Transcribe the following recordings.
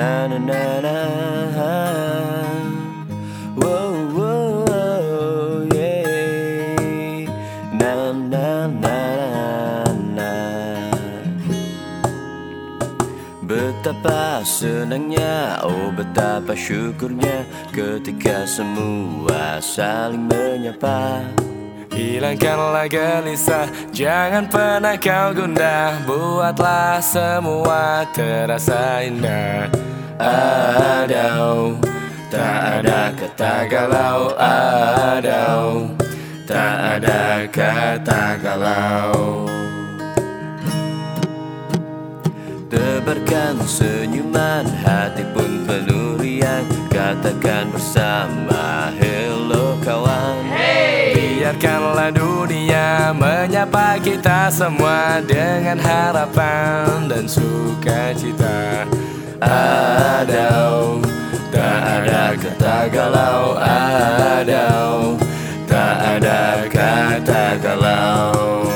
na na na na Betapa senangnya, oh betapa syukurnya Ketika semua saling menyapa. Hilangkanlah gelisah, jangan pernah kau gundah. Buatlah semua terasa indah. Adau, tak ada kata galau Adau, tak ada kata galau Tebarkan senyuman, hati pun penuh riang. Katakan bersama, hello kawan. Biarkanlah dunia menyapa kita semua Dengan harapan dan sukacita Adau, tak ada kata galau Adau, tak ada kata galau.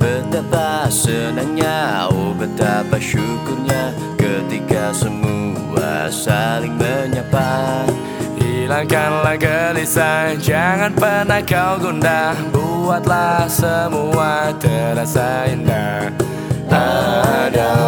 Betapa senangnya, oh betapa syukurnya Ketika semua saling menyapa. Hilangkanlah gelisah, jangan pernah kau gundah. Buatlah semua terasa indah ada